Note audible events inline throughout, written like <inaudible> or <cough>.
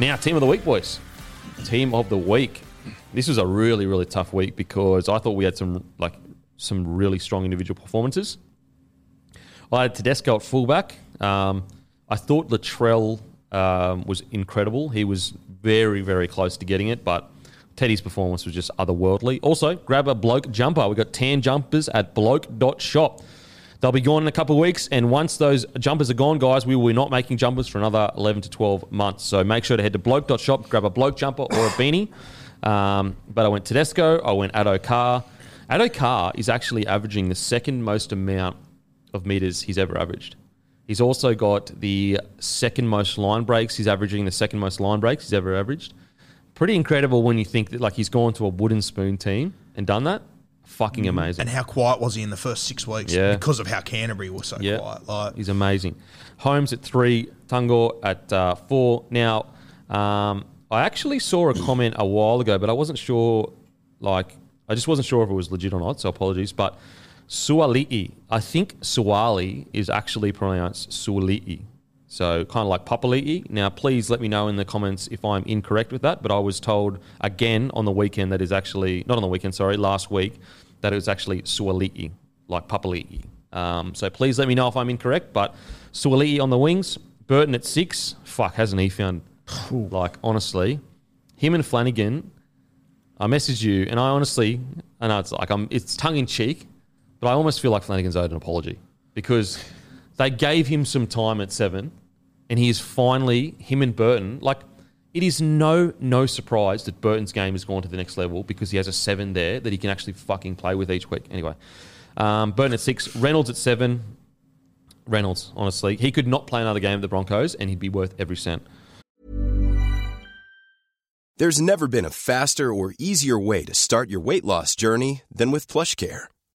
Now, team of the week, boys. Team of the week. This was a really, really tough week because I thought we had some like some really strong individual performances. I had Tedesco at fullback. Um, I thought Latrell um, was incredible. He was very, very close to getting it, but Teddy's performance was just otherworldly. Also, grab a bloke jumper. We got tan jumpers at bloke.shop. They'll be gone in a couple of weeks, and once those jumpers are gone, guys, we will be not making jumpers for another 11 to 12 months. So make sure to head to bloke.shop, grab a bloke jumper or a beanie. Um, but I went Tedesco, I went Addo Carr. Addo Carr is actually averaging the second most amount of meters he's ever averaged. He's also got the second most line breaks. He's averaging the second most line breaks he's ever averaged. Pretty incredible when you think that like he's gone to a wooden spoon team and done that. Fucking amazing. And how quiet was he in the first six weeks? Yeah. Because of how Canterbury was so Yeah, quiet. Like, he's amazing. Holmes at three, Tungor at uh, four. Now, um, I actually saw a comment a while ago, but I wasn't sure. Like, I just wasn't sure if it was legit or not. So apologies. But Suali'i, I think Suali is actually pronounced Suali'i. So kind of like Papali'i. Now, please let me know in the comments if I'm incorrect with that. But I was told again on the weekend that is actually not on the weekend. Sorry, last week that it was actually Suali'i, like Papali'i. Um, so please let me know if I'm incorrect. But Suali'i on the wings, Burton at six. Fuck, hasn't he found? <sighs> Like honestly, him and Flanagan. I messaged you, and I honestly, I know it's like I'm, it's tongue in cheek, but I almost feel like Flanagan's owed an apology because they gave him some time at seven, and he is finally him and Burton. Like it is no no surprise that Burton's game has gone to the next level because he has a seven there that he can actually fucking play with each week. Anyway, um, Burton at six, Reynolds at seven. Reynolds, honestly, he could not play another game of the Broncos, and he'd be worth every cent. There's never been a faster or easier way to start your weight loss journey than with PlushCare.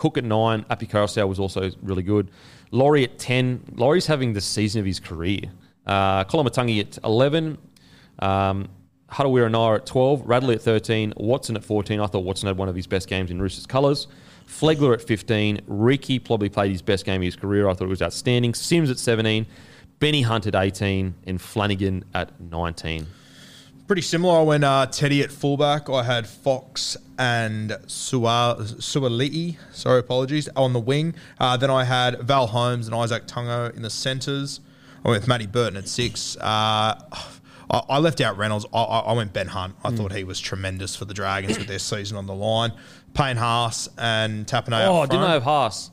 Cook at nine, Api Koroisau was also really good. Laurie at 10. Laurie's having the season of his career. Uh, Koloamatangi at 11. Um, Harawira-Naera at 12. Radley at 13. Watson at 14. I thought Watson had one of his best games in Roosters colours. Flegler at 15. Ricky probably played his best game of his career. I thought it was outstanding. Sims at 17. Benny Hunt at 18. And Flanagan at 19. Pretty similar. I went uh, Teddy at fullback. I had Fox and Sua, Suali'i, sorry, apologies, on the wing. Uh, then I had Val Holmes and Isaac Tungo in the centres. I went with Matty Burton at six. Uh, I, I left out Reynolds. I, I went Ben Hunt. I thought he was tremendous for the Dragons with their season on the line. Payne Haas and Tapine Oh, didn't I have Haas?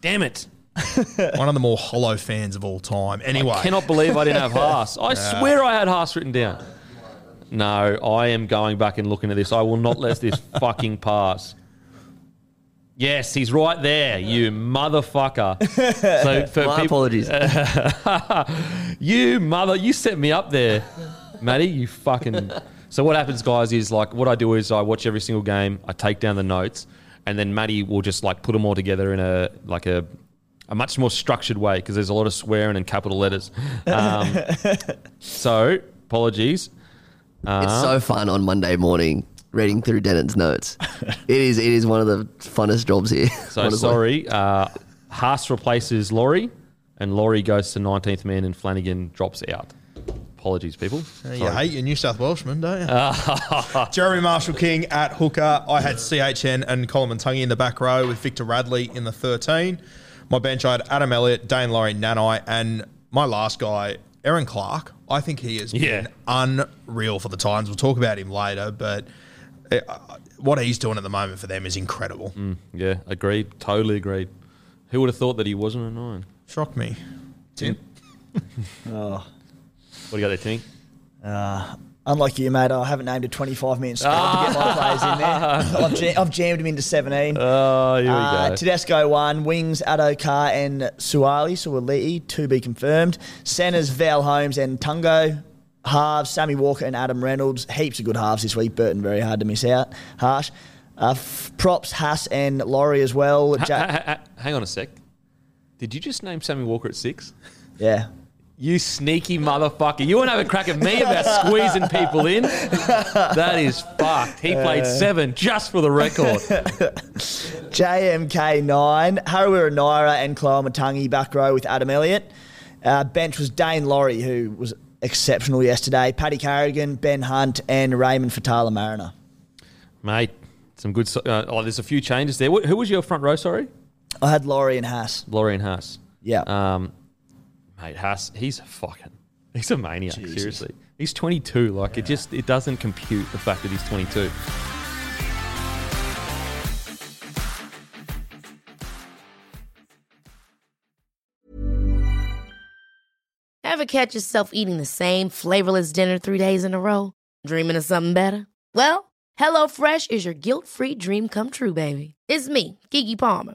Damn it. <laughs> One of the more hollow fans of all time. Anyway, I cannot believe I didn't have <laughs> Haas. I swear I had Haas written down. No, I am going back and looking at this. I will not let this <laughs> fucking pass. Yes, he's right there, you motherfucker. So <laughs> for My people, apologies. <laughs> you mother, you set me up there, Matty. You fucking. So what happens, guys, is like what I do is I watch every single game. I take down the notes, and then Matty will just like put them all together in a like a a much more structured way because there's a lot of swearing and capital letters. Um, so apologies. It's so fun on Monday morning reading through Denon's notes. <laughs> it is it is one of the funnest jobs here. <laughs> So sorry. Uh, Haas replaces Laurie, and Laurie goes to 19th man, and Flanagan drops out. Apologies, people. you hate your New South Welshman, don't you? <laughs> Jeremy Marshall King at hooker. I had CHN and Colin Tungy in the back row with Victor Radley in the 13. My bench, I had Adam Elliott, Dane Laurie, Nanai, and my last guy, Aaron Clark. I think he has Yeah. been unreal for the Titans. We'll talk about him later, but uh, what he's doing at the moment for them is incredible. Yeah, agreed. Totally agreed. Who would have thought that he wasn't a nine? Shocked me. Tim. Oh, What do you got there, Timmy? uh, unlike you, mate, I haven't named a 25 minute squad to get my players in there. I've, jam- <laughs> I've jammed him into 17. Oh, here we Uh, go. Tedesco one, wings Addo Carr and Suali, Suali'i, to be confirmed. Centers Val Holmes and Tungo. Halves Sammy Walker and Adam Reynolds. Heaps of good halves this week. Burton very hard to miss out. Harsh. Uh, f- props Haas and Laurie as well. Ha- Ja- ha- ha- hang on a sec. Did you just name Sammy Walker at six? yeah. You sneaky motherfucker. You want to have a crack at me about squeezing people in? That is fucked. He played seven just for the record. JMK9, Harawira-Naera and Koloamatangi back row with Adam Elliott. Uh, bench was Dane Laurie, who was exceptional yesterday. Paddy Carrigan, Ben Hunt, and Raymond Faitala-Mariner. Mate, some good. Uh, oh, there's a few changes there. Who was your front row, sorry? I had Laurie and Haas. Laurie and Haas. Yeah. Um, mate, Haas, he's a fucking, he's a maniac. Seriously, he's 22. Like it just, it doesn't compute the fact that he's 22. Ever catch yourself eating the same flavorless dinner three days in a row? Dreaming of something better? Well, HelloFresh is your guilt-free dream come true, baby. It's me, Keke Palmer.